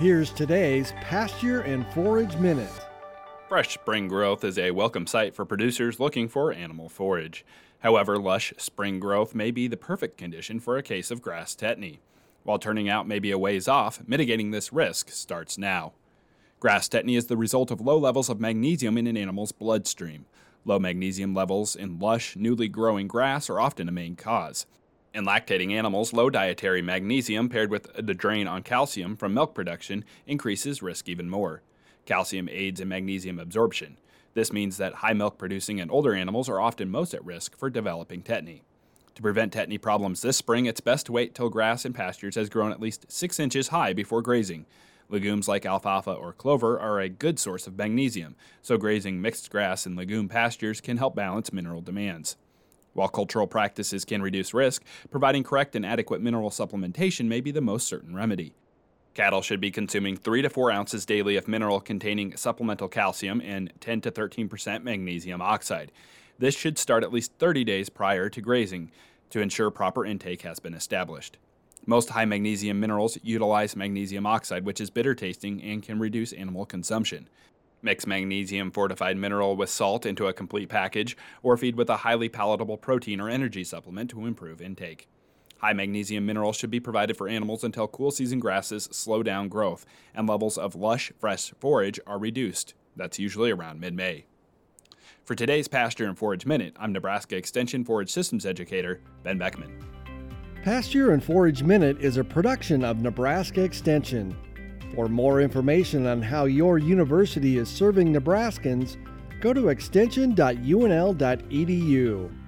Here's today's Pasture and Forage Minute. Fresh spring growth is a welcome sight for producers looking for animal forage. However, lush spring growth may be the perfect condition for a case of grass tetany. While turning out may be a ways off, mitigating this risk starts now. Grass tetany is the result of low levels of magnesium in an animal's bloodstream. Low magnesium levels in lush, newly growing grass are often a main cause. In lactating animals, low dietary magnesium paired with the drain on calcium from milk production increases risk even more. Calcium aids in magnesium absorption. This means that high milk producing and older animals are often most at risk for developing tetany. To prevent tetany problems this spring, it's best to wait till grass in pastures has grown at least 6 inches high before grazing. Legumes like alfalfa or clover are a good source of magnesium, so grazing mixed grass in legume pastures can help balance mineral demands. While cultural practices can reduce risk, providing correct and adequate mineral supplementation may be the most certain remedy. Cattle should be consuming 3 to 4 ounces daily of mineral containing supplemental calcium and 10 to 13% magnesium oxide. This should start at least 30 days prior to grazing to ensure proper intake has been established. Most high magnesium minerals utilize magnesium oxide, which is bitter tasting and can reduce animal consumption. Mix magnesium fortified mineral with salt into a complete package, or feed with a highly palatable protein or energy supplement to improve intake. High magnesium minerals should be provided for animals until cool season grasses slow down growth and levels of lush, fresh forage are reduced. That's usually around mid May. For today's Pasture and Forage Minute, I'm Nebraska Extension Forage Systems Educator Ben Beckman. Pasture and Forage Minute is a production of Nebraska Extension. For more information on how your university is serving Nebraskans, go to extension.unl.edu.